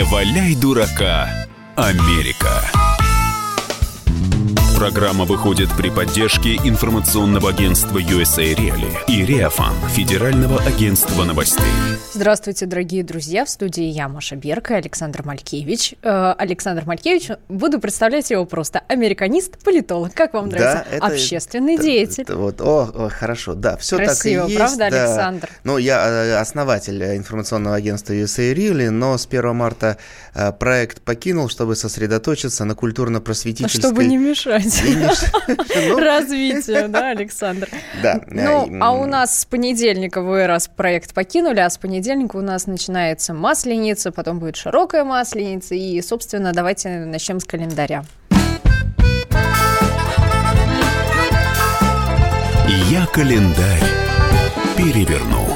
Не валяй дурака, Америка. Программа выходит при поддержке информационного агентства USA Reali и Реафан, Федерального агентства новостей. Здравствуйте, дорогие друзья. В студии я, Маша Берка и Александр Малькевич. Э, Александр Малькевич, буду представлять его просто. Американист, политолог. Как вам нравится? Да, это, Общественный это, деятель. это вот, о, о, хорошо, да, все Красиво, так и есть. правда, да. Александр? Ну, я э, основатель информационного агентства USA Reali, но с 1 марта э, проект покинул, чтобы сосредоточиться на культурно-просветительской... Чтобы не мешать Ну, развитию, да, Александр? Да. Ну, а у нас с понедельника вы раз проект покинули, а с понедельника у нас начинается масленица, потом будет широкая масленица, и, собственно, давайте начнем с календаря. Я календарь переверну.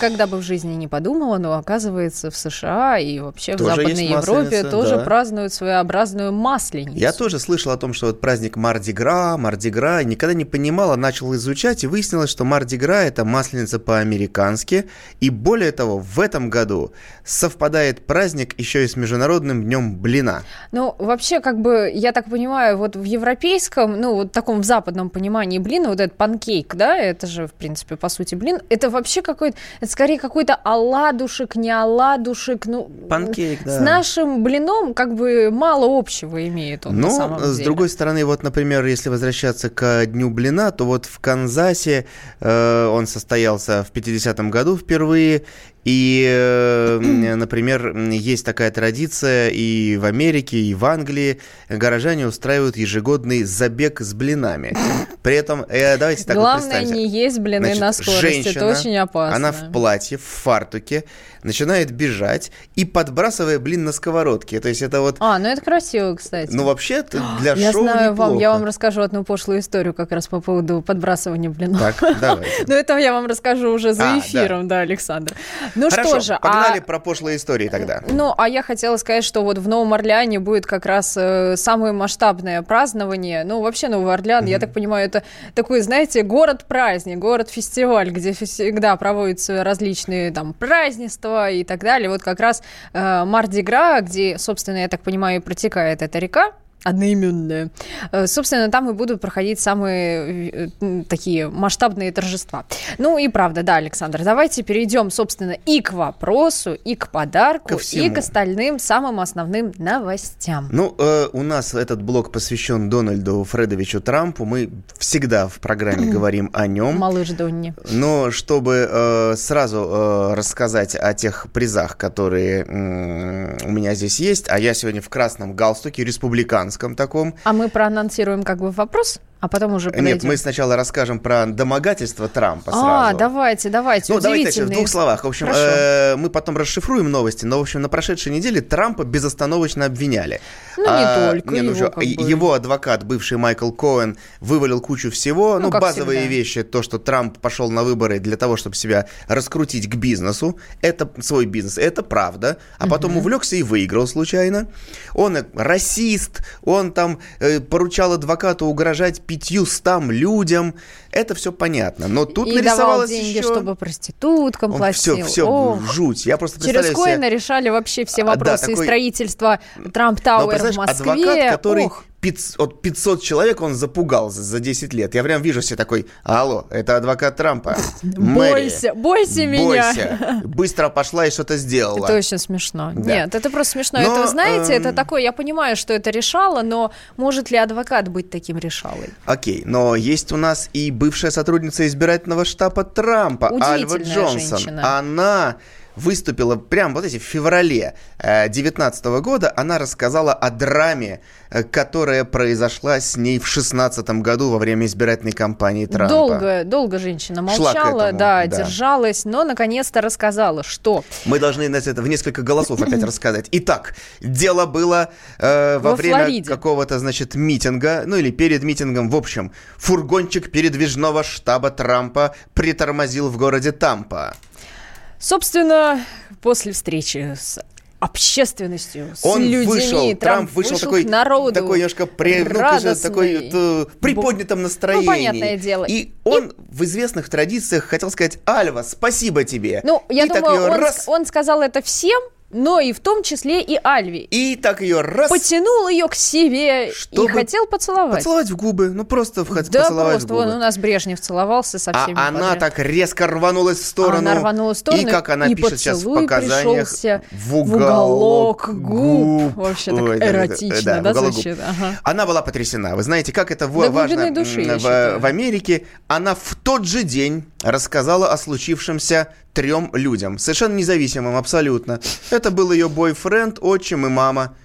Никогда бы в жизни не подумала, но оказывается в США и вообще в Тоже Западной есть Европе тоже да. празднуют своеобразную масленицу. Я тоже слышал о том, что вот праздник Мардигра, Мардигра, никогда не понимала, начал изучать, и выяснилось, что Мардигра – это масленица по-американски, и более того, в этом году совпадает праздник еще и с Международным днем блина. Ну, вообще, как бы, я так понимаю, вот в европейском, ну, вот таком в западном понимании блина, вот этот панкейк, да, это же, в принципе, по сути, блин, это вообще какой-то, это скорее какой-то оладушек, не оладушек, ну... Панкейк, да. С нашим блином, как бы, мало общего имеет он на Но, самом с деле. другой стороны, вот, например, если возвращаться к Дню блина, то вот в Канзасе э, он состоялся в 50-м году впервые, и, э, например, есть такая традиция и в Америке, и в Англии. Горожане устраивают ежегодный забег с блинами. При этом, э, давайте так вот Главное представьте. не есть блины Значит, на скорости, это женщина, очень опасно. Она в платье, в фартуке, начинает бежать и подбрасывая блин на сковородке. То есть это вот, А, ну это красиво, кстати. ну вообще это для я шоу знаю вам, я неплохо. вам расскажу одну пошлую историю как раз по поводу подбрасывания блинов. Так, давайте. Но это я вам расскажу уже за А, эфиром, да, Александр. Ну что же, погнали а... про пошлые истории тогда. Ну, а я хотела сказать, что вот в Новом Орлеане будет как раз э, самое масштабное празднование. Ну, вообще Новый Орлеан, я так понимаю, это такой, знаете, город-праздник, город-фестиваль, где всегда проводятся различные там празднества и так далее. Вот как раз э, Мардигра, где, собственно, я так понимаю, протекает эта река, одноименная. Э, Собственно, там и будут проходить самые э, такие масштабные торжества. Ну и правда, да, Александр, давайте перейдем, собственно, и к вопросу, и к подарку, Ко и к остальным самым основным новостям. Ну, э, у нас этот блок посвящен Дональду Фредовичу Трампу. Мы всегда в программе говорим о нем. Малыш Донни. Но чтобы э, сразу э, рассказать о тех призах, которые м, у меня здесь есть, а я сегодня в красном галстуке, республиканском таком. А мы проанонсируем как бы вопрос, а потом уже подойдем. Нет, мы сначала расскажем про домогательство Трампа сразу. А, давайте, давайте, Ну, давайте в двух словах. В общем, э, мы потом расшифруем новости, но, в общем, на прошедшей неделе Трампа безостановочно обвиняли. Ну, не только не, ну, его, как его адвокат, бывший Майкл Коэн, вывалил кучу всего. Ну, Ну, базовые всегда. вещи, то, что Трамп пошел на выборы для того, чтобы себя раскрутить к бизнесу. Это свой бизнес, это правда. А потом увлекся и выиграл случайно. Он э, расист, он там э, поручал адвокату угрожать пятьюстам людям. Это все понятно. Но тут и давал нарисовалось деньги, еще... чтобы проституткам платил. Все, все, Ох. жуть. Я просто Через представляю себе- решали вообще все А, да, вопросы и такой- строительства Трамп Но, Тауэр в Москве. адвокат, который Ох. 500, от 500 человек он запугал за, за 10 лет. Я прям вижу себе такой, алло, это адвокат Трампа. Мэри, Бойся, бойся меня. Бойся. Быстро пошла и что-то сделала. Это очень смешно. Да. Нет, это просто смешно. Но, это, вы знаете, это эм, такое, я понимаю, что это решало, но может ли адвокат быть таким решалой? Окей, но есть у нас и бывшая сотрудница избирательного штаба Трампа, Альва Джонсон. женщина. Она выступила прям вот эти в феврале 2019 года, она рассказала о драме, э, которая произошла с ней в 2016 году во время избирательной кампании Трампа. Долго, долго женщина молчала, этому, да, да. держалась, но наконец-то рассказала, что Мы должны на это в несколько голосов опять рассказать. Итак, дело было э, во, Во время Флориде. какого-то, значит, митинга, ну или перед митингом. В общем, фургончик передвижного штаба Трампа притормозил в городе Тампа. Собственно, после встречи с общественностью, с Он людьми, вышел, Трамп вышел, такой, к народу, такой немножко при, ну, радостный. такой э, приподнятом настроении. Ну, понятное дело. И он в известных традициях хотел сказать, Альва, спасибо тебе. Ну, я И так думаю, её он, раз- он сказал это всем, но и в том числе и Альви. И так ее раз... Потянул ее к себе Чтобы и хотел поцеловать. Поцеловать в губы. Ну, просто в- Да, поцеловать просто в губы. вон у нас Брежнев целовался со А всеми она подряд. так резко рванулась в сторону. Она рванула в сторону, И как она и пишет сейчас в показаниях, пришелся в уголок губ. Вообще так Ой, да, да, эротично, да, в да, уголок звучит? губ. Ага. Она была потрясена. Вы знаете, как это во- важно души, в, в Америке. Она в тот же день рассказала о случившемся трем людям. Совершенно независимым, абсолютно. Это был ее бойфренд, отчим и мама.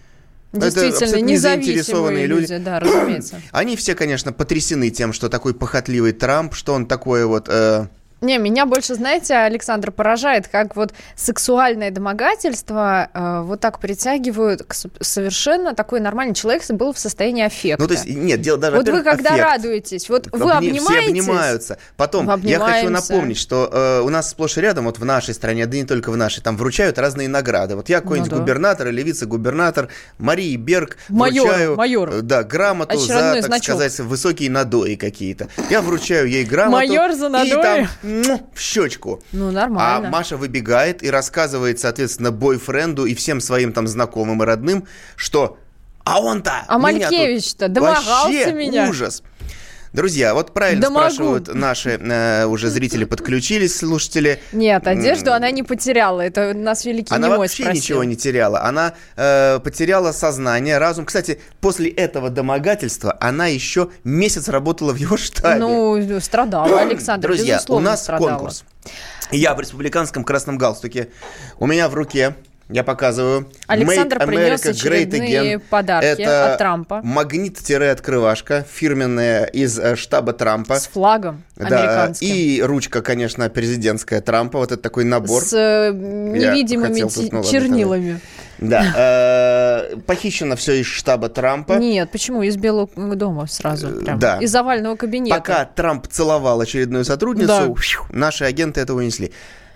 Это Действительно, независимые незаинтересованные люди, люди. да, разумеется. Они все, конечно, потрясены тем, что такой похотливый Трамп, что он такое вот... э, Не, меня больше, знаете, Александр поражает, как вот сексуальное домогательство э, вот так притягивают к совершенно такой нормальный человек был в состоянии аффекта. ну, то есть, нет, дело даже, вот вы когда аффект. радуетесь, вот вы Обни- обнимаетесь, Все обнимаются. Потом, Вы я хочу напомнить, что э, у нас сплошь и рядом, вот в нашей стране, да не только в нашей, там вручают разные награды. Вот я какой-нибудь Ну да. губернатор или вице-губернатор Марии Берг Майору, вручаю майору. э, Да, грамоту за, так значок. сказать, высокие надои какие-то. Я вручаю ей грамоту. Майор за И надои? там му, в щечку. Ну, А нормально. Маша выбегает и рассказывает, соответственно, бойфренду и всем своим там знакомым и родным, что а он-то А Малькевич-то домогался вообще меня. ужас. Друзья, вот правильно Да могу. спрашивают наши э, уже зрители подключились, слушатели. Нет, одежду она не потеряла. Это нас великий Она вообще спросил. ничего не теряла. Она э, потеряла сознание, разум. Кстати, после этого домогательства она еще месяц работала в его штабе. Ну, страдала, Александр, Друзья, у нас страдала. конкурс. Я в республиканском красном галстуке. У меня в руке, я показываю, Александр Made принес America очередные подарки Это от Трампа. магнит-открывашка фирменная из э, штаба Трампа. С флагом Да, американским. и ручка, конечно, президентская Трампа. Вот это такой набор. С э, невидимыми тут, ну чернилами. Да. э, Похищено все из штаба Трампа. Нет, почему? Из Белого дома сразу. Прям. Да. Из овального кабинета. Пока Трамп целовал очередную сотрудницу, Да. наши агенты этого унесли.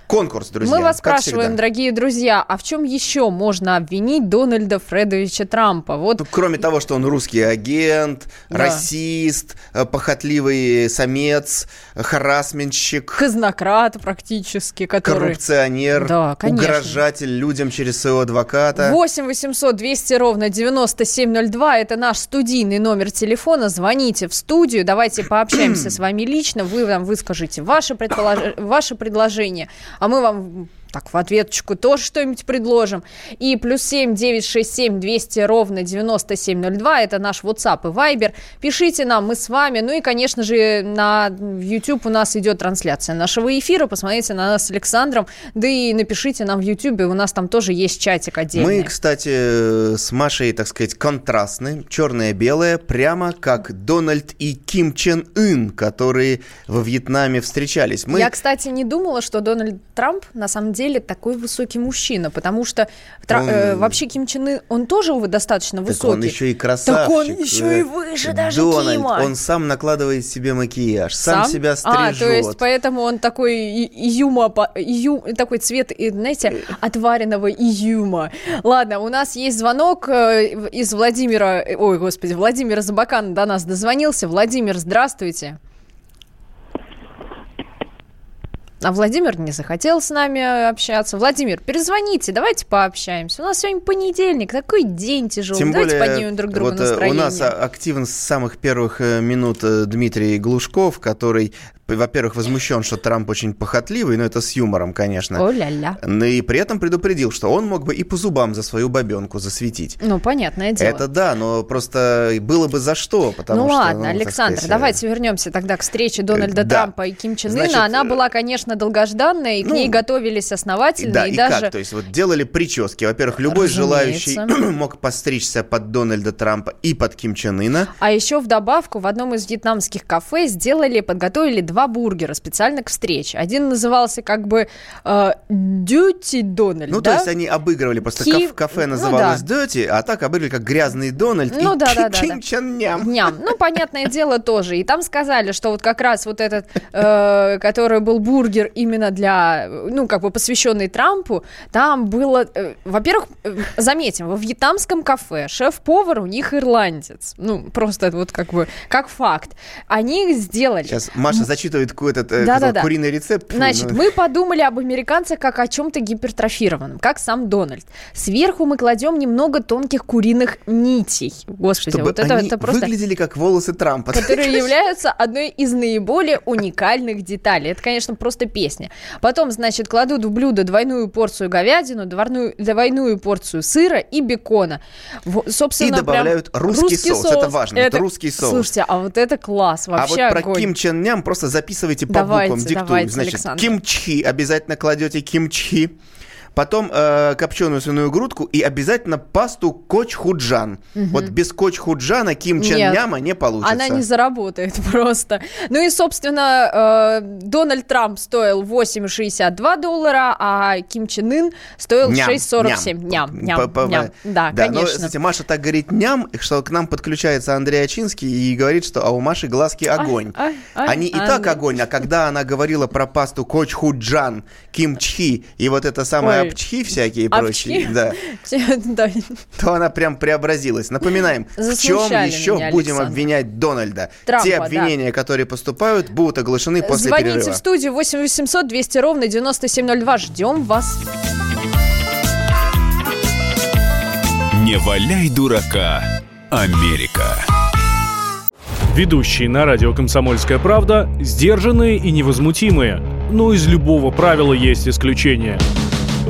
Конкурс, друзья. Мы вас спрашиваем, всегда. дорогие друзья, а в чем еще можно обвинить Дональда Фредовича Трампа? Вот Ну, кроме того, что он русский агент, Да. расист, э, похотливый самец, харасменщик, казнократ практически, который... коррупционер, Да, конечно. угрожатель людям через своего адвоката. 8 800 200 ровно 9702. Это наш студийный номер телефона. Звоните в студию. Давайте пообщаемся с вами лично. Вы нам выскажите ваши, предполож... ваши предложения. А мы вам так, в ответочку тоже что-нибудь предложим. И плюс 7 967 200 ровно 9702. Это наш WhatsApp и Viber. Пишите нам, мы с вами. Ну и, конечно же, на YouTube у нас идет трансляция нашего эфира. Посмотрите на нас с Александром. Да и напишите нам в YouTube. У нас там тоже есть чатик отдельный. Мы, кстати, с Машей, так сказать, контрастны, черное-белое, прямо как Дональд и Ким Чен Ын, которые во Вьетнаме встречались. Мы... Я, кстати, не думала, что Дональд Трамп на самом деле такой высокий мужчина, потому что Он- э, вообще Ким Чен Ын, он тоже достаточно Так высокий. он еще и красавчик. Так он еще и выше даже Дональд, Кима. он сам накладывает себе макияж, сам, себя А, стрижет. то есть поэтому он такой и- изюма, по- изю- такой цвет, знаете, отваренного изюма. Ладно, у нас есть звонок э, из Владимира, ой, господи, Владимир Забакан до нас дозвонился. Владимир, здравствуйте. А Владимир не захотел с нами э, общаться. Владимир, перезвоните, давайте пообщаемся. У нас сегодня понедельник, такой день тяжелый. Тем давайте более, поднимем друг другу вот, э, настроение. у нас а, активен с самых первых э, минут Дмитрий Глушков, который, во-первых, возмущен, что Трамп очень похотливый, но это с юмором, конечно. О-ля-ля. Но и при этом предупредил, что он мог бы и по зубам за свою бабенку засветить. Ну, понятное дело. Это да, но просто было бы за что, потому ну что... ладно, так Александр, сказать, давайте вернемся тогда к встрече Дональда да. Трампа и Ким Чен Ына. Она была, конечно, долгожданная, и к ну, ней готовились основательно. Да, и, и даже... как? То есть вот делали прически. Во-первых, любой Разумеется. желающий мог постричься под Дональда Трампа и под Ким Чен Ына. А еще в добавку в одном из вьетнамских кафе сделали, подготовили два бургера специально к встрече. Один назывался как бы э, Duty Дональд, Ну, да? то есть они обыгрывали, просто Ки- каф- кафе ну называлось да. Dirty, а так обыгрывали как грязный Дональд Ну и да, да, да, Ким да. Чен Ням. Ням. Ну, понятное дело, тоже. И там сказали, что вот как раз вот этот, э, который был бургер именно для, ну, как бы посвященный Трампу, там было, э, во-первых, э, заметим, во вьетнамском кафе шеф-повар у них ирландец. Ну, просто это вот как бы, как факт. Они сделали... Сейчас Маша зачитывает какой-то э, Да-да-да. какой-то куриный рецепт. Значит, Ну, мы подумали об американцах как о чем-то гипертрофированном, как сам Дональд. Сверху мы кладем немного тонких куриных нитей. Господи, чтобы вот это, они это просто... выглядели как волосы Трампа. которые являются одной из наиболее уникальных деталей. Это, конечно, просто песня. Потом, значит, кладут в блюдо двойную порцию говядину, двойную, двойную порцию сыра и бекона. В- собственно, И добавляют прям русский соус. Это важно, это русский соус. Слушайте, а вот это класс, А вот вообще про огонь. Ким Чен Ням просто записывайте по Давайте, буквам, диктую. давайте, Значит, Александр. кимчи обязательно кладете кимчи. Потом э, копченую свиную грудку и обязательно пасту коч-худжан. Вот без коч-худжана Ким Чен Нет, Няма не получится. Она не заработает просто. Ну и, собственно, э, Дональд Трамп стоил 8,62 доллара, а Ким Чен Ын стоил Ням, 6,47. Ням, По- ням, по- ням. Да, Да, но, конечно. кстати, Маша так говорит ням, что к нам подключается Андрей Ачинский и говорит, что а у Маши глазки огонь. ай, ай, Они и так огонь, а когда она говорила про пасту коч худжан, кимчхи и вот это самое Апчхи всякие и прочие, да, то она прям преобразилась. Напоминаем, в чем еще будем обвинять Дональда? Те обвинения, которые поступают, будут оглашены после Звоните перерыва. в студию 8 800 200 ровно 9702. Ждем вас. Не валяй дурака, Америка. Ведущие на радио «Комсомольская правда» сдержанные и невозмутимые. Но из любого правила есть исключение.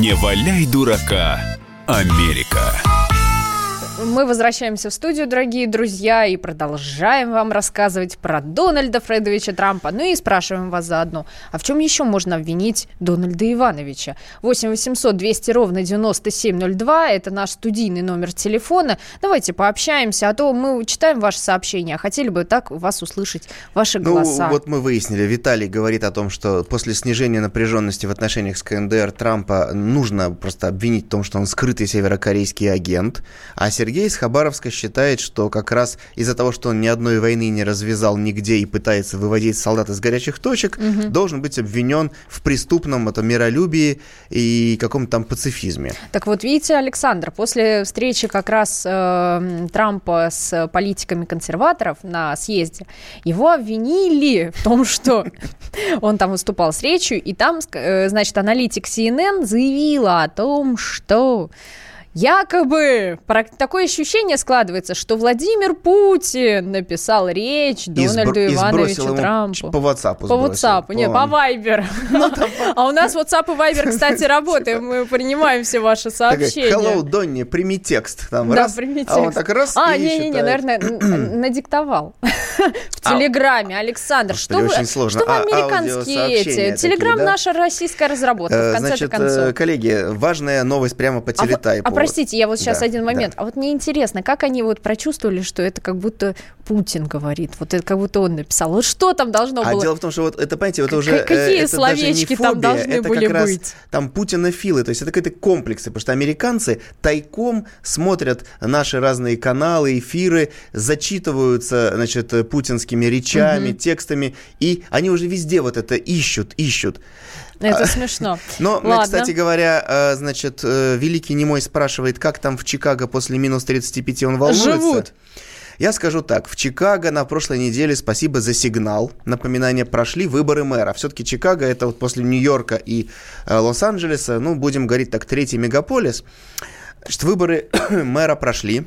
Не валяй дурака, Америка. Мы возвращаемся в студию, дорогие друзья, и продолжаем вам рассказывать про Дональда Фредовича Трампа. Ну и спрашиваем вас заодно, а в чем еще можно обвинить Дональда Ивановича? 8 800 200 ровно 9702, это наш студийный номер телефона. Давайте пообщаемся, а то мы читаем ваши сообщения, а хотели бы так вас услышать, ваши Ну, голоса. вот мы выяснили, Виталий говорит о том, что после снижения напряженности в отношениях с КНДР Трампа нужно просто обвинить в том, что он скрытый северокорейский агент, а Сергей из Хабаровска считает, что как раз из-за того, что он ни одной войны не развязал нигде и пытается выводить солдат из горячих точек, должен быть обвинен в преступном это, миролюбии и каком-то там пацифизме. Так вот, видите, Александр, после встречи как раз э, Трампа с политиками консерваторов на съезде, его обвинили в том, что он там выступал с речью, и там, э, значит, аналитик CNN заявила о том, что Якобы про- такое ощущение складывается, что Владимир Путин написал речь Дональду и сбросил Ивановичу Трампу. По WhatsApp По. WhatsApp, нет, по Он. Viber. А у нас WhatsApp и Viber, кстати, работаем. Мы принимаем все ваши сообщения. Hello, Донни, прими текст. Там, Да, раз, прими А он текст. так раз А, не-не-не, наверное, надиктовал. В Телеграме. Александр, что вы А, американские эти? Телеграм наша российская разработка, Э, в конце Значит, концов. э, коллеги, важная новость прямо по А, телетайпу. А простите, я вот сейчас Да, один момент. да. А вот мне интересно, как они вот прочувствовали, что это как будто Путин говорит, вот это как будто он написал. Вот что там должно А было? дело в том, что вот это, понимаете, это К- уже... э, какие это даже не словечки там фобия, должны это были как раз быть? Там путинофилы, то есть это какие-то комплексы, потому что американцы тайком смотрят наши разные каналы, эфиры, зачитываются, значит, э, путинскими речами, текстами, и они уже везде вот это ищут, ищут. Это смешно. Но, Ладно. кстати говоря, э, значит, э, Великий Немой спрашивает, как там в Чикаго после минус 35 он волнуется. Живут. Я скажу так, в Чикаго на прошлой неделе, спасибо за сигнал, напоминание, прошли выборы мэра. Все-таки Чикаго это вот после Нью-Йорка и э, Лос-Анджелеса, ну, будем говорить так, третий мегаполис. Значит, выборы мэра прошли.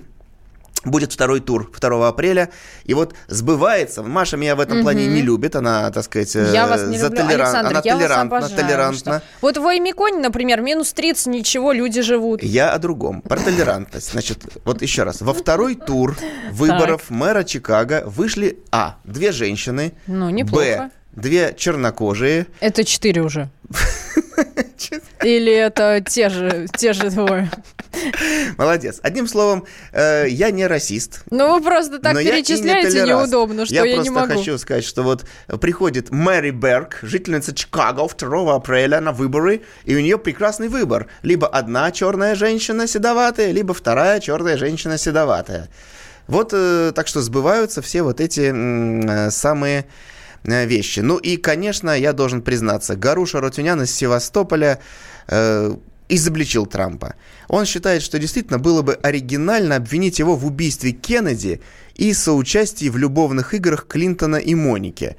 Будет второй тур 2 апреля. И вот сбывается. Маша меня в этом плане не любит. Она, так сказать, э, Я вас не за люблю. толерант- Александр, она я вас толерантна, обожаю. толерантна. Что- Вот в Аймиконе, например, минус 30, ничего, люди живут. Я о другом, про толерантность. Значит, вот еще раз. Во второй тур выборов мэра Чикаго вышли, а, две женщины, Ну, неплохо. б, две чернокожие, Это 4 уже. Или это те же, те же двое? Молодец. Одним словом, э, я не расист. Ну, вы просто так я не перечисляете толераст. неудобно, что я, я, не просто могу. хочу сказать, что вот приходит Мэри Берг, жительница Чикаго 2 апреля на выборы, и у нее прекрасный выбор. Либо одна черная женщина седоватая, либо вторая черная женщина седоватая. Вот э, так что сбываются все вот эти э, самые вещи. Ну и, конечно, я должен признаться, Гаруша Ротюнян из Севастополя э, изобличил Трампа. Он считает, что действительно было бы оригинально обвинить его в убийстве Кеннеди и соучастии в любовных играх Клинтона и Моники.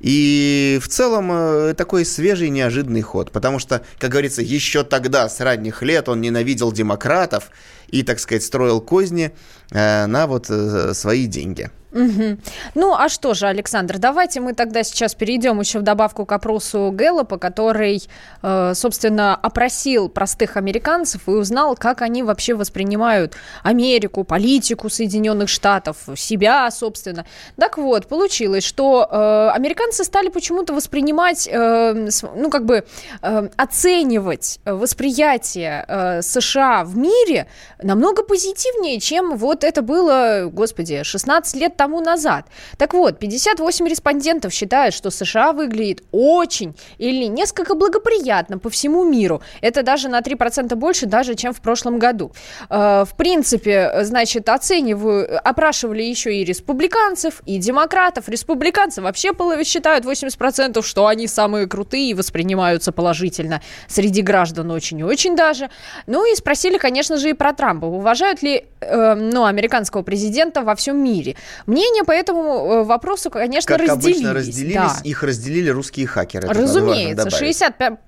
И в целом э, такой свежий неожиданный ход, потому что, как говорится, еще тогда, с ранних лет, он ненавидел демократов и, так сказать, строил козни э, на вот э, свои деньги. Мгм. Ну, а что же, Александр, давайте мы тогда сейчас перейдем еще в добавку к опросу Гэллопа, который, э, собственно, опросил простых американцев и узнал, как они вообще воспринимают Америку, политику Соединенных Штатов, себя, собственно. Так вот, получилось, что э, американцы стали почему-то воспринимать, э, ну, как бы э, оценивать восприятие США в мире намного позитивнее, чем вот это было, господи, 16 лет тому назад. Так вот, 58 респондентов считают, что США выглядит очень или несколько благоприятно по всему миру. Это даже на 3% больше, даже чем в прошлом году. Э, В принципе, значит, оцениваю, опрашивали еще и республиканцев, и демократов. Республиканцы вообще считают 80%, что они самые крутые и воспринимаются положительно среди граждан очень и очень даже. Ну и спросили, конечно же, и про Трампа. Уважают ли э, ну, американского президента во всем мире? Мнения по этому э, вопросу, конечно, Как разделились. обычно разделились, Да. их разделили русские хакеры. Разумеется, важно добавить.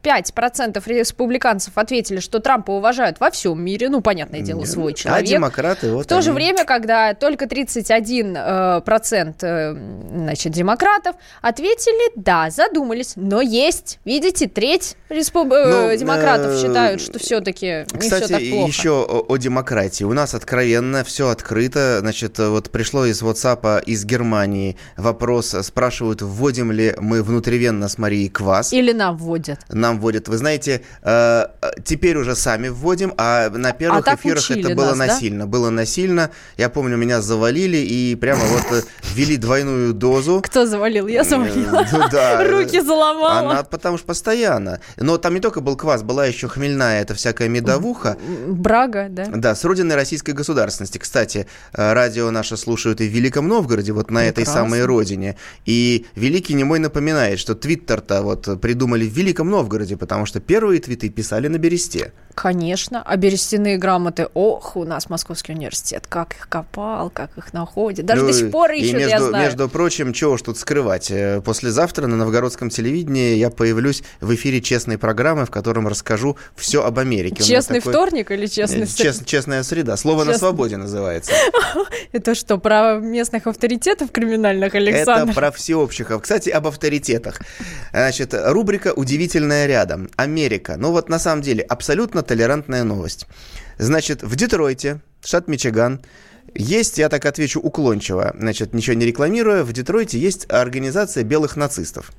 65% республиканцев ответили, что Трампа уважают во всем мире. Ну, понятное дело, свой А человек. демократы вот В то же они. время, когда только 31 э, процент э, значит, демократов ответили «да», задумались, но есть, видите, треть респуб- Ну, демократов э, считают, что все-таки не все Кстати, так плохо. еще о, о демократии. У нас откровенно все открыто. Значит, вот пришло из WhatsApp из Германии вопрос. Спрашивают, вводим ли мы внутривенно с Марией квас. Или нам вводят. Нам вводят. Вы знаете, э, теперь уже сами вводим, а на первых так эфирах это было нас, да? насильно. Было насильно. Я помню, меня завалили и прямо вот э, ввели двойную дозу. Кто завалил? Я завалила. Э, ну да. Руки заломала. Она потому что постоянно. Но там не только был квас, была еще хмельная, это всякая медовуха. Брага, да? Да, с родиной российской государственности. Кстати, э, радио наше слушают и в Великом Новгороде, вот на этой Прекрасно. самой родине. И Великий Немой напоминает, что твиттер-то вот придумали в Великом Новгороде, потому что первые твиты писали на бересте. Конечно. А берестяные грамоты, ох, у нас Московский университет, как их копал, как их находит. Даже Ну, до сих пор ищут, между, я знаю. между прочим, чего уж тут скрывать. Э, Послезавтра на новгородском телевидении я появлюсь в эфире честной программы, в котором расскажу все об Америке. Честный такой- вторник или честный Э, среда? чест- честная среда. Слово на Честно. свободе называется. Это что, про местных авторитетов криминальных, Александр? Это про всеобщих. Кстати, об авторитетах. Значит, рубрика «Удивительная рядом». Америка. Ну вот на самом деле абсолютно толерантная новость. Значит, в Детройте, штат Мичиган, есть, я так отвечу уклончиво, значит, ничего не рекламируя, в Детройте есть организация белых нацистов.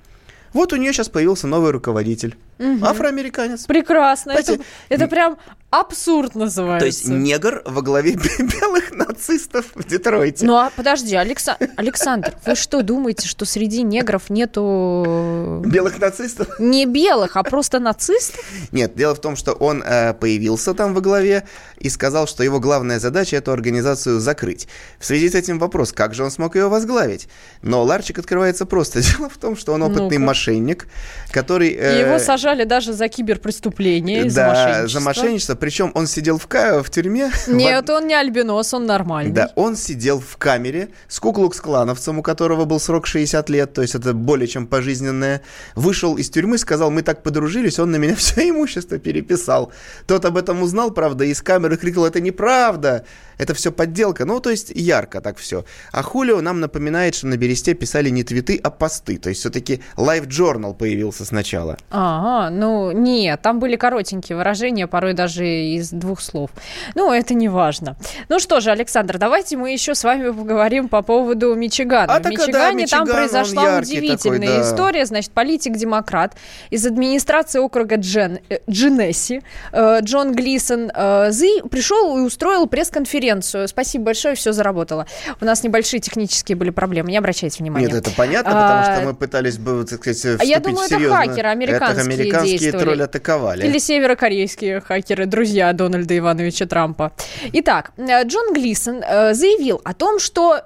Вот у нее сейчас появился новый руководитель. Афроамериканец. Прекрасно. Это, Знаете, это прям абсурд называется. То есть негр во главе белых нацистов в Детройте. Ну а подожди, Алекса... Александр, вы что думаете, что среди негров нету Белых нацистов? не белых, а просто нацистов? Нет, дело в том, что он э, появился там во главе и сказал, что его главная задача эту организацию закрыть. В связи с этим вопрос, как же он смог ее возглавить? Но ларчик открывается просто. Дело в том, что он опытный Ну-ка. мошенник, который... Э, его сажали даже за киберпреступление, за да, мошенничество. за мошенничество. Причем он сидел в, ка- в тюрьме. в Нет, он не альбинос, он нормальный. Да, он сидел в камере с куклукс-клановцем, у которого был срок 60 лет, то есть это более чем пожизненное. Вышел из тюрьмы, сказал, мы так подружились, он на меня все имущество переписал. Тот об этом узнал, правда, из камеры крикнул, это неправда, это все подделка. Ну, то есть ярко так все. А Хулио нам напоминает, что на Бересте писали не твиты, а посты. То есть все-таки Live Journal появился сначала. А, А, ну нет, там были коротенькие выражения, порой даже из двух слов. Ну, это не важно. Ну что же, Александр, давайте мы еще с вами поговорим по поводу Мичигана. А В так, да, Мичигане Мичиган, там произошла удивительная такой, да. история. Значит, политик-демократ из администрации округа Джен, э, Дженесси э, Джон Глисон э, Зи пришел и устроил пресс-конференцию. Спасибо большое, все заработало. У нас небольшие технические были проблемы, не обращайте внимания. Нет, это понятно, А, потому что мы пытались бы, так сказать, а вступить я думаю, это хакеры, американские Это американские тролли атаковали. Или северокорейские хакеры, друзья Дональда Ивановича Трампа. Итак, э, Джон Глисон э, заявил о том, что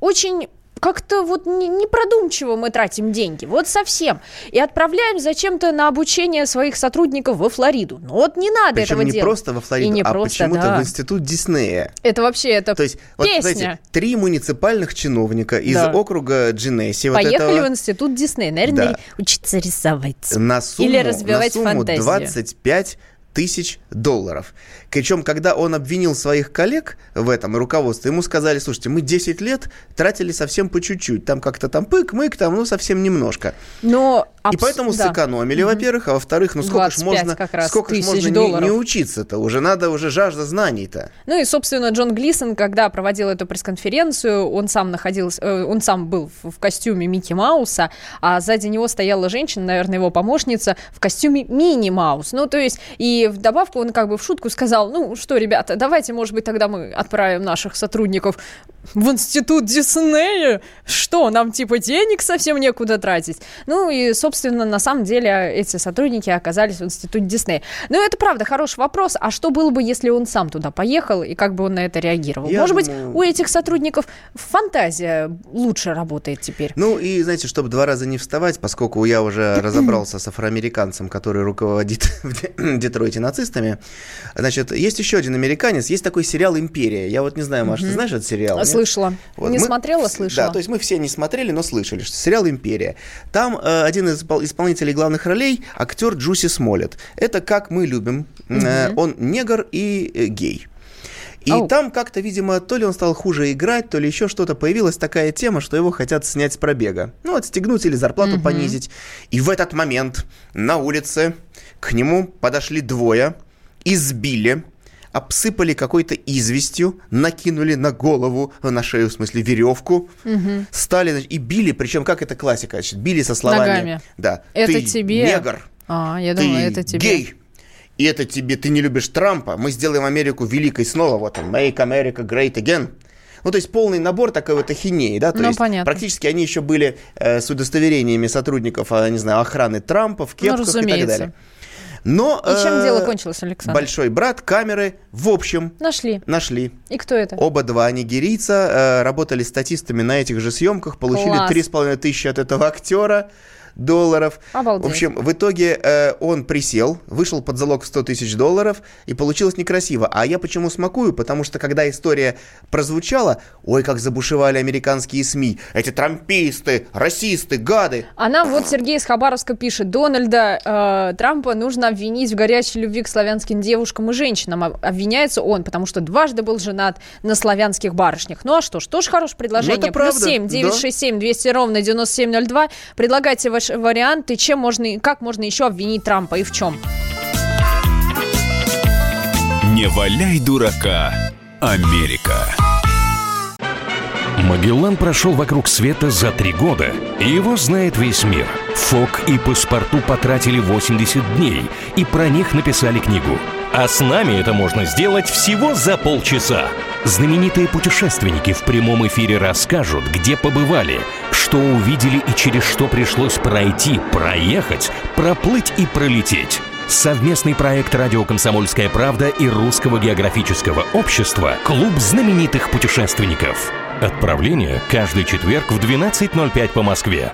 очень как-то вот не- непродумчиво мы тратим деньги, вот совсем. И отправляем зачем-то на обучение своих сотрудников во Флориду. Ну вот не надо Причем этого не делать. просто во Флориду, И не а просто, почему-то да. в институт Диснея. Это вообще, это То есть, вот, песня. знаете, три муниципальных чиновника из Да. округа Джинесси вот Поехали этого, в институт Дисней, наверное, Да. учиться рисовать. на сумму, Или развивать на сумму фантазию. 25 тысяч долларов. Причем, когда он обвинил своих коллег в этом и руководство, ему сказали, слушайте, мы 10 лет тратили совсем по чуть-чуть. Там как-то там пык-мык, там, ну, совсем немножко. Но И абс- поэтому да. сэкономили, во-первых, а во-вторых, ну сколько ж 25 можно, сколько ж можно не- долларов. не, учиться-то? Уже надо, уже жажда знаний-то. Ну и, собственно, Джон Глисон, когда проводил эту пресс-конференцию, он сам находился, э, он сам был в, в костюме Микки Мауса, а сзади него стояла женщина, наверное, его помощница, в костюме Мини Маус. Ну, то есть, и в добавку он как бы в шутку сказал, ну что, ребята, давайте, может быть, тогда мы отправим наших сотрудников в институт Диснея. Что, нам типа денег совсем некуда тратить? Ну и, собственно, на самом деле эти сотрудники оказались в институте Диснея. Ну, это правда хороший вопрос. А что было бы, если он сам туда поехал и как бы он на это реагировал? Я Может думаю- быть, у этих сотрудников фантазия лучше работает теперь. Ну и, знаете, чтобы два раза не вставать, поскольку я уже разобрался с афроамериканцем, который руководит в Де- Детройте нацистами, значит, есть еще один американец, есть такой сериал «Империя». Я вот не знаю, Маша, ты знаешь этот сериал? нет? Слышала. Вот не мы- смотрела, слышала. Да, то есть мы все не смотрели, но слышали, что сериал «Империя». Там э, один из испол- исполнителей главных ролей – актер Джуси Смолет. Это как мы любим. Э, он негр и э, гей. И Ау. там как-то, видимо, то ли он стал хуже играть, то ли еще что-то. Появилась такая тема, что его хотят снять с пробега. Ну, отстегнуть или зарплату понизить. И в этот момент на улице к нему подошли двое, избили, обсыпали какой-то известью, накинули на голову, на шею, в смысле, веревку, стали значит, и били, причем как это классика, значит, били со словами. Ногами. Да. Это ты тебе? негр, А, я думала, это тебе. гей. И это тебе, ты не любишь Трампа, мы сделаем Америку великой снова, вот он, make America great again. Ну, то есть полный набор такой вот ахинеи, да, то Ну, есть понятно. практически они еще были э, с удостоверениями сотрудников, а, не знаю, охраны Трампа в кепках и так Ну, далее. Но И чем э, дело кончилось, Александр? большой брат, камеры, в общем, Нашли. нашли. И кто это? Оба два нигерийца э, работали статистами на этих же съемках, получили Класс. 3,5 тысячи от этого актера долларов. Обалдеть. В общем, в итоге э, он присел, вышел под залог в 100 тысяч долларов, и получилось некрасиво. А я почему смакую? Потому что, когда история прозвучала, ой, как забушевали американские СМИ. Эти трамписты, расисты, гады. А нам вот Сергей из Хабаровска пишет, Дональда э, Трампа нужно обвинить в горячей любви к славянским девушкам и женщинам. Об- Обвиняется он, потому что дважды был женат на славянских барышнях. Ну а что ж, тоже хорошее предложение. Ну, это Плюс правда, 7 да. 967 200 ровно 9702. Предлагайте ваши варианты, чем можно, как можно еще обвинить Трампа и в чем. Не валяй дурака, Америка. Магеллан прошел вокруг света за три года, и его знает весь мир. Фок и паспорту потратили 80 дней, и про них написали книгу. А с нами это можно сделать всего за полчаса. Знаменитые путешественники в прямом эфире расскажут, где побывали, что увидели и через что пришлось пройти, проехать, проплыть и пролететь. Совместный проект «Радио Комсомольская правда» и Русского географического общества «Клуб знаменитых путешественников». Отправление каждый четверг в 12.05 по Москве.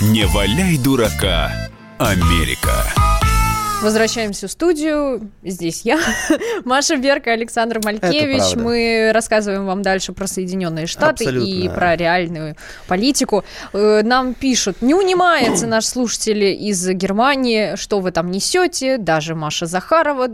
Не валяй дурака, Америка. Возвращаемся в студию. Здесь я, Маша Берка, Александр Малькевич. Мы рассказываем вам дальше про Соединенные Штаты Абсолютно. и про реальную политику. Э, нам пишут, не унимается наш слушатель из Германии, что вы там несете. Даже Маша Захарова,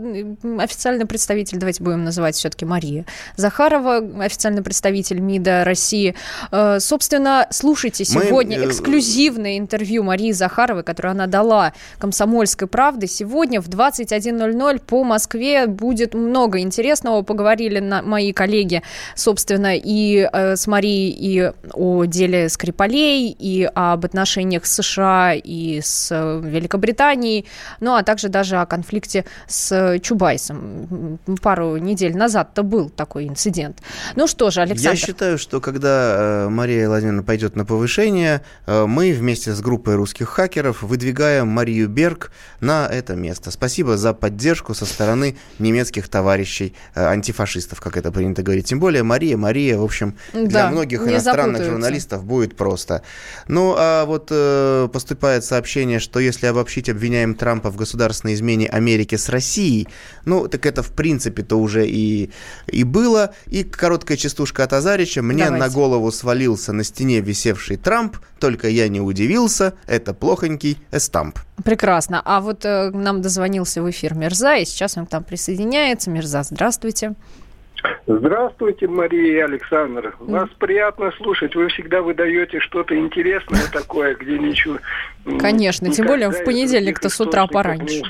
официальный представитель, давайте будем называть все-таки Мария Захарова, официальный представитель МИДа России. Э, собственно, слушайте сегодня Мы... Э, эксклюзивное интервью Марии Захаровой, которое она дала «Комсомольской правды». Сегодня сегодня в 21.00 по Москве будет много интересного. Поговорили на, мои коллеги, собственно, и э, с Марией, и о деле Скрипалей, и об отношениях с США и с э, Великобританией, ну а также даже о конфликте с Чубайсом. Пару недель назад-то был такой инцидент. Ну что же, Александр. Я считаю, что когда э, Мария Владимировна пойдет на повышение, э, мы вместе с группой русских хакеров выдвигаем Марию Берг на это место место. Спасибо за поддержку со стороны немецких товарищей э, антифашистов, как это принято говорить. Тем более Мария, Мария, в общем, для да, многих иностранных журналистов будет просто. Ну, а вот э, поступает сообщение, что если обобщить обвиняем Трампа в государственной измене Америки с Россией, ну, так это в принципе-то уже и, и было. И короткая частушка от Азарича. Мне Давайте. на голову свалился на стене висевший Трамп, только я не удивился, это плохонький эстамп. Прекрасно. А вот э, нам дозвонился в эфир Мирза, и сейчас он к нам присоединяется. Мирза, здравствуйте. Здравствуйте, Мария и Александр. Вас приятно слушать. Вы всегда выдаете что-то интересное такое, где ничего... Конечно, тем более в понедельник-то с утра пораньше.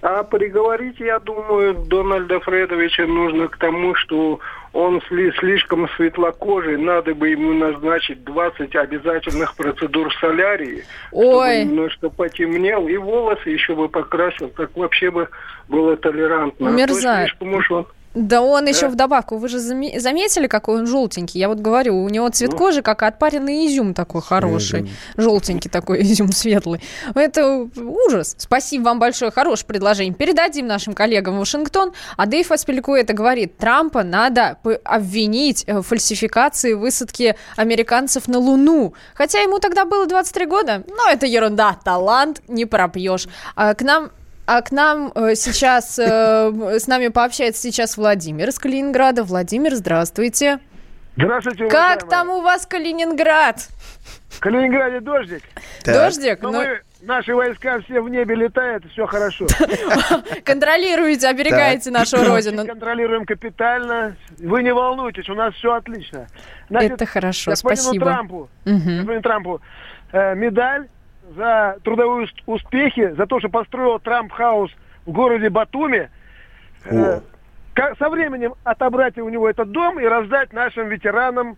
А приговорить, я думаю, Дональда Фредовича нужно к тому, что он слишком светлокожий, надо бы ему назначить 20 обязательных процедур солярии, Ой. чтобы немножко потемнел, и волосы еще бы покрасил, так вообще бы было толерантно. Мерзавец. А слишком уж он да он да. еще в добавку. Вы же заметили, какой он желтенький? Я вот говорю, у него цвет ну. кожи, как отпаренный изюм такой хороший. Изюм. Желтенький такой изюм светлый. Это ужас. Спасибо вам большое. Хорошее предложение. Передадим нашим коллегам в Вашингтон. А Дэйв это говорит, Трампа надо обвинить в фальсификации высадки американцев на Луну. Хотя ему тогда было 23 года. Но это ерунда. Талант не пропьешь. А к нам а к нам э, сейчас, э, с нами пообщается сейчас Владимир из Калининграда. Владимир, здравствуйте. Здравствуйте, Как там у вас Калининград? В Калининграде дождик. Так. Дождик? Но, ну, мы, наши войска все в небе летают, все хорошо. Контролируете, оберегаете нашу родину. Контролируем капитально. Вы не волнуйтесь, у нас все отлично. Это хорошо, спасибо. Трампу, господину Трампу э, медаль за трудовые успехи, за то, что построил Трамп хаус в городе Батуми. Э, со временем отобрать у него этот дом и раздать нашим ветеранам.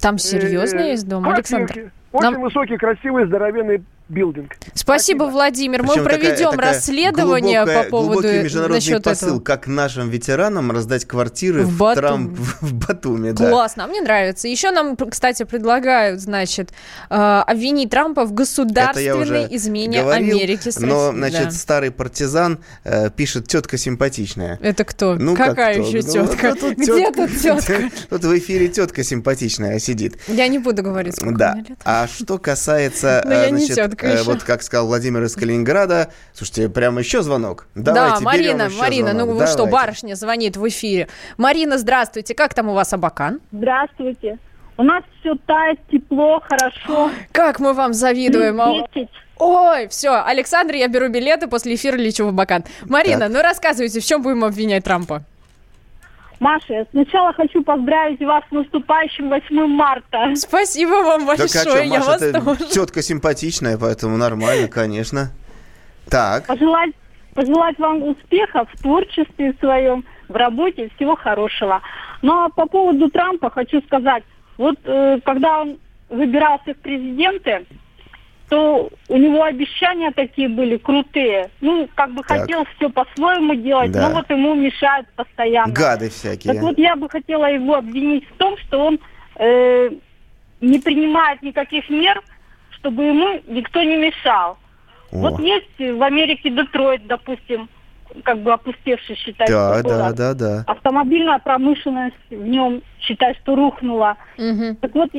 Там серьезно э, есть дом, Александр? Очень Нам... высокий, красивый, здоровенный билдинг. Спасибо, Спасибо. Владимир. Причем Мы проведем такая, расследование глубокая, по поводу международный насчет посыл, этого. как нашим ветеранам раздать квартиры в, в, Батум. Трамп, в Батуме. Да. Классно, а мне нравится. Еще нам, кстати, предлагают, значит, э, обвинить Трампа в государственной измене говорил, Америки с Но, значит, да. старый партизан э, пишет тетка симпатичная. Это кто? Ну, Какая как еще кто? тетка? Ну, тут Где тут тетка? Тут в эфире тетка симпатичная сидит. Я не буду говорить, сколько да. мне лет. А что касается, э, значит, э, вот как сказал Владимир из Калининграда, слушайте, прямо еще звонок. Давайте, да, Марина, Марина, звонок. ну Давайте. что, барышня звонит в эфире. Марина, здравствуйте, как там у вас Абакан? Здравствуйте. У нас все тает, тепло, хорошо. Как мы вам завидуем. 10. Ой, все, Александр, я беру билеты, после эфира лечу в Абакан. Марина, так. ну рассказывайте, в чем будем обвинять Трампа? Маша, я сначала хочу поздравить вас с наступающим 8 марта. Спасибо вам большое, так, а что, я вас тоже. Тетка симпатичная, поэтому нормально, конечно. Так. Пожелать, пожелать вам успехов в творчестве своем, в работе, всего хорошего. Ну а по поводу Трампа хочу сказать, вот э, когда он выбирался в президенты, то у него обещания такие были крутые. Ну, как бы так. хотел все по-своему делать, да. но вот ему мешают постоянно. Гады всякие. Так вот я бы хотела его обвинить в том, что он э, не принимает никаких мер, чтобы ему никто не мешал. О. Вот есть в Америке Детройт, допустим, как бы опустевший, считается, да, город. Да, да, да. Автомобильная промышленность в нем, считай, что рухнула. Угу. Так вот,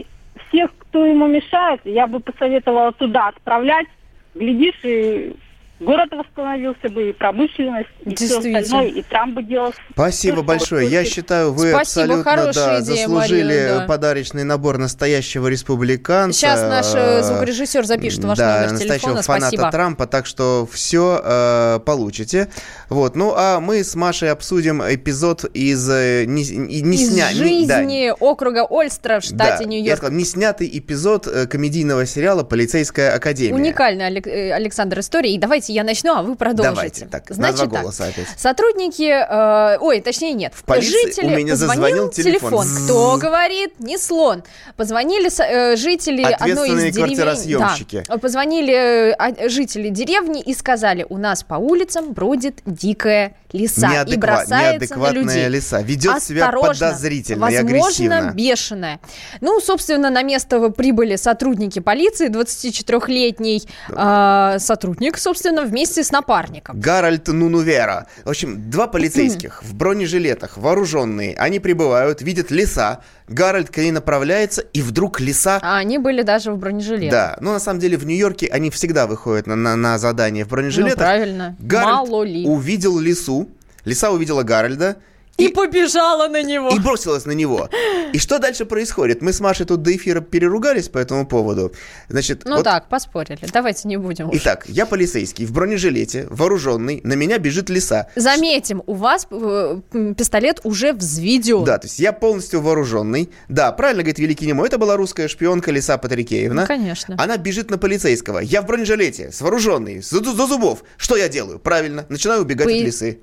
всех, кто ему мешает, я бы посоветовала туда отправлять. Глядишь, и город восстановился бы, и промышленность, и все Действительно. остальное, и Трамп бы делал... Спасибо что большое. Я считаю, вы Спасибо, абсолютно да, идея, заслужили Марина, да. подарочный набор настоящего республиканца. Сейчас наш э, Э, звукорежиссер запишет ваш да, номер настоящего телефона. фаната Спасибо. Трампа, так что все получите. Вот, ну а мы с Машей обсудим эпизод из э, не, не- Из сня- не- да, жизни округа Ольстра в штате да, Я Нью-Йорк. сказал, не снятый эпизод э, комедийного сериала «Полицейская академия». Уникальная, Алек- э, Александр, история. И давайте я начну, а вы продолжите. Давайте, так, на Значит два так. голоса опять. Сотрудники, э, ой, точнее нет, в полиции жители у меня зазвонил телефон. Кто Ззз. говорит? Не слон. Позвонили э, жители одной из деревень. Да, позвонили э, а- жители деревни и сказали, у нас по улицам бродит дикая лиса и Неадеква- бросается на людей. лиса. Ведет себя Осторожно, подозрительно и возможно, агрессивно. бешеная. Ну, собственно, на место прибыли сотрудники полиции, 24-летний а, сотрудник, собственно, вместе с напарником. Гарольд Нунувера. В общем, два полицейских в бронежилетах, вооруженные. Они прибывают, видят лису. Гарольд к ней направляется, и вдруг лиса... А они были даже в бронежилетах. Да, ну на самом деле в Нью-Йорке они всегда выходят на, на, на задание в бронежилетах. Ну, правильно. Гарольд Мало ли. увидел лису, лиса увидела Гарольда, И побежала на него. и бросилась на него. И что дальше происходит? Мы с Машей тут до эфира переругались по этому поводу. Значит, Ну вот так, поспорили. Давайте не будем уж. Итак, я полицейский, в бронежилете, вооруженный, на меня бежит лиса. Заметим, у вас э, пистолет уже взведен. Да, то есть я полностью вооруженный. Да, правильно говорит Великий Немо, это была русская шпионка Лиса Патрикеевна. Ну, конечно. Она бежит на полицейского. Я в бронежилете, с вооруженный, с- до зубов. Что я делаю? Правильно, начинаю убегать По- от лисы.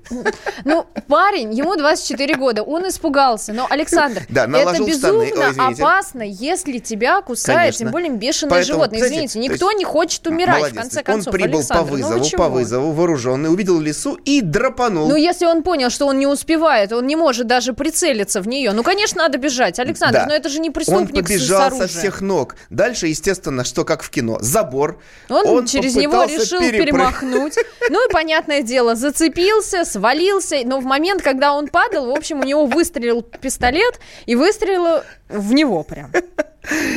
Ну, парень, ему 24 года, он испугался. Но, Александр, Да, это штаны. безумно Ой, извините. опасно, если тебя кусает, Конечно. тем более бешеное Поэтому, животное. знаете, Извините, то никто есть- не хочет умирать, Молодец. в конце Он концов, прибыл по Александр. Ну, вызову, вы по вызову, вооруженный, увидел лису и драпанул. Ну, если он понял, что он не успевает, он не может даже прицелиться в нее. Ну, конечно, надо бежать. Александр, Да. но это же не Он преступник с побежал со всех ног. Дальше, естественно, что как в кино. Забор. Он, через него решил перепрыг- перемахнуть. Ну и, понятное дело, зацепился, свалился. Но в момент, когда он падал, в общем, у него выстрелил пистолет и выстрелил в него прям.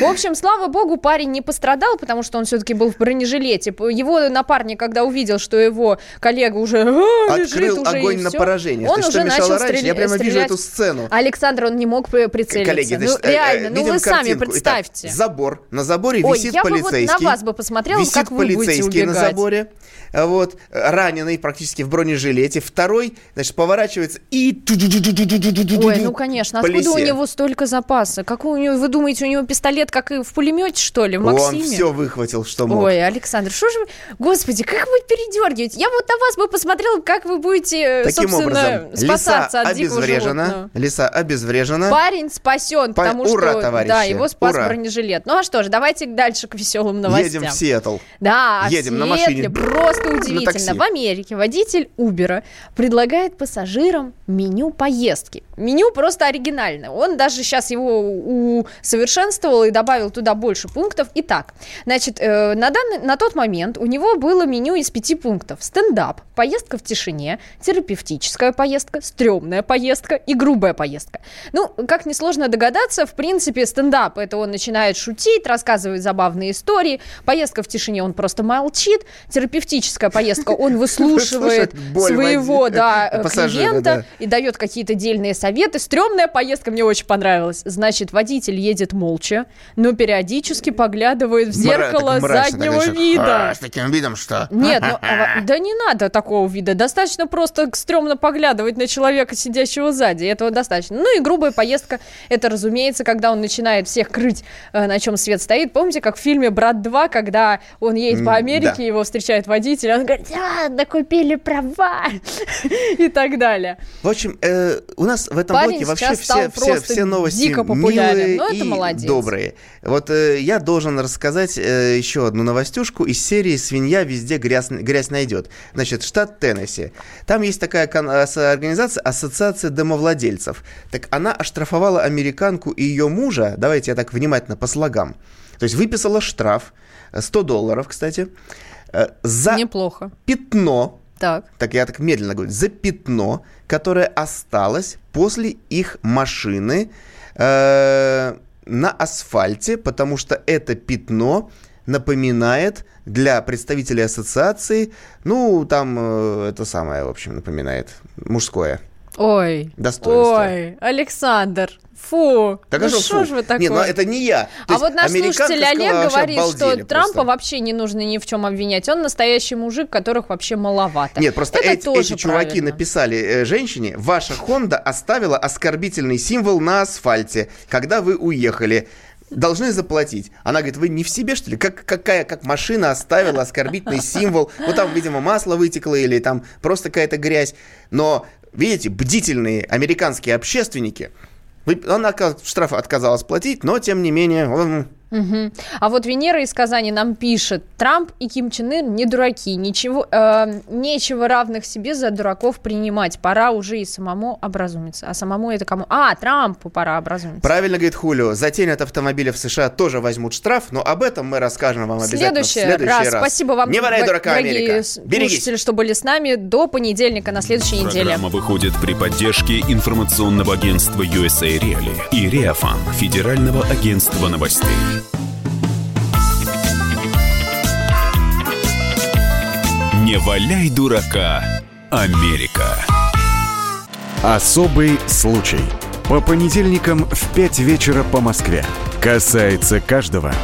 В общем, слава богу, парень не пострадал, потому что он все-таки был в бронежилете. Его напарник, когда увидел, что его коллега уже а, лежит Открыл уже огонь на всё, поражение. он Ты что уже начал стрель- Я прямо вижу стрелять. эту сцену. Александр, он не мог при- прицелиться. Коллеги, значит, ну, э, э, реально, ну вы сами представьте. Итак, забор. На заборе Ой, висит я бы вот полицейский. на вас бы посмотрела, висит как вы будете полицейский на убегать. заборе. А Вот, э, раненый практически в бронежилете. Второй, значит, поворачивается и... Ой, ну конечно, откуда у него столько запаса? Какой у него, вы думаете, у него пистолет, как и в пулемете, что ли, в Он Максиме? все выхватил, что мог. Ой, Александр, что же вы... Господи, как вы передергиваете? Я вот на вас бы посмотрела, как вы будете, э, Таким собственно, образом, лиса спасаться от дикого животного. Лиса обезврежена. Парень спасен, Па- потому Ура, что товарищи, да, его спас ура. бронежилет. Ну а что ж, давайте дальше к веселым новостям. Едем в Сиэтл. Да, в Едем на Сиэтле машине. просто На удивительно. В Америке водитель Убера предлагает пассажирам меню поездки. Меню просто оригинальное. Он даже сейчас его усовершенствовал и добавил туда больше пунктов. Итак, значит, э, на, данный, на тот момент у него было меню из пяти пунктов. Стендап, поездка в тишине, терапевтическая поездка, стрёмная поездка и грубая поездка. Ну, как несложно догадаться, в принципе, стендап это он начинает шутить, рассказывает забавные истории. Поездка в тишине он просто молчит. Терапевтическая поездка он выслушивает своего да, э, клиента и дает какие-то дельные советы. Стрёмная поездка мне очень понравилась. Значит, водитель едет молча, но периодически поглядывает в Мра- зеркало мрачно, заднего так, вида. «А, С таким видом, что? Нет, ну, а да не надо такого вида. Достаточно просто стрёмно поглядывать на человека, сидящего сзади. Этого достаточно. Ну и грубая поездка, это, разумеется, когда он начинает всех крыть, э, на чем свет стоит. Помните, как в фильме «Брат 2», когда он едет по Америке, да. его встречает водитель, он говорит, а, накупили права и так далее. В общем, э, у нас в этом Парень блоке вообще все, все, просто все новости дико популярен. милые Ну, это и молодец. Добрые. Вот э, я должен рассказать э, еще одну новостюшку из серии «Свинья везде грязь, грязь найдет». Значит, штат Теннесси. Там есть такая организация Ассоциация домовладельцев. Так она оштрафовала американку и ее мужа, давайте я так внимательно по слогам, то есть выписала штраф, э, 100 долларов, кстати, э, за Неплохо. пятно, Так. так я так медленно говорю, за пятно, которое осталось после их машины э, на асфальте, потому что это пятно напоминает для представителей ассоциации, ну, там э, это самое, в общем, напоминает мужское. Ой, Достоинство. ой, Александр, фу, Так ну а что что ж вы такое? Не, ну это не я. То А вот наш слушатель Олег говорит, что Трампа просто. вообще не нужно ни в чем обвинять. Он настоящий мужик, которых вообще маловато. Нет, просто Это эти, тоже эти чуваки правильно. написали э, женщине, ваша Honda оставила оскорбительный символ на асфальте, когда вы уехали. Должны заплатить. Она говорит, вы не в себе, что ли? Как, какая, как машина оставила оскорбительный символ? Ну, там, видимо, масло вытекло или там просто какая-то грязь. Но, видите, бдительные американские общественники, она штраф отказалась платить, но, тем не менее, Мгм. А вот Венера из Казани нам пишет, Трамп и Ким Чен Ын не дураки, ничего, э, нечего равных себе за дураков принимать, пора уже и самому образумиться. А самому это кому? А, Трампу пора образумиться. Правильно говорит Хулио, за тень от автомобиля в США тоже возьмут штраф, но об этом мы расскажем вам обязательно Следующий, в следующий раз. Спасибо вам, Не валяй дурака, дорогие Берегись. слушатели, что были с нами до понедельника на следующей неделе. Программа выходит при поддержке информационного агентства USA Reali и Реафан, Федерального агентства новостей. Не валяй дурака, Америка. Особый случай. По понедельникам в 5 вечера по Москве. Касается каждого.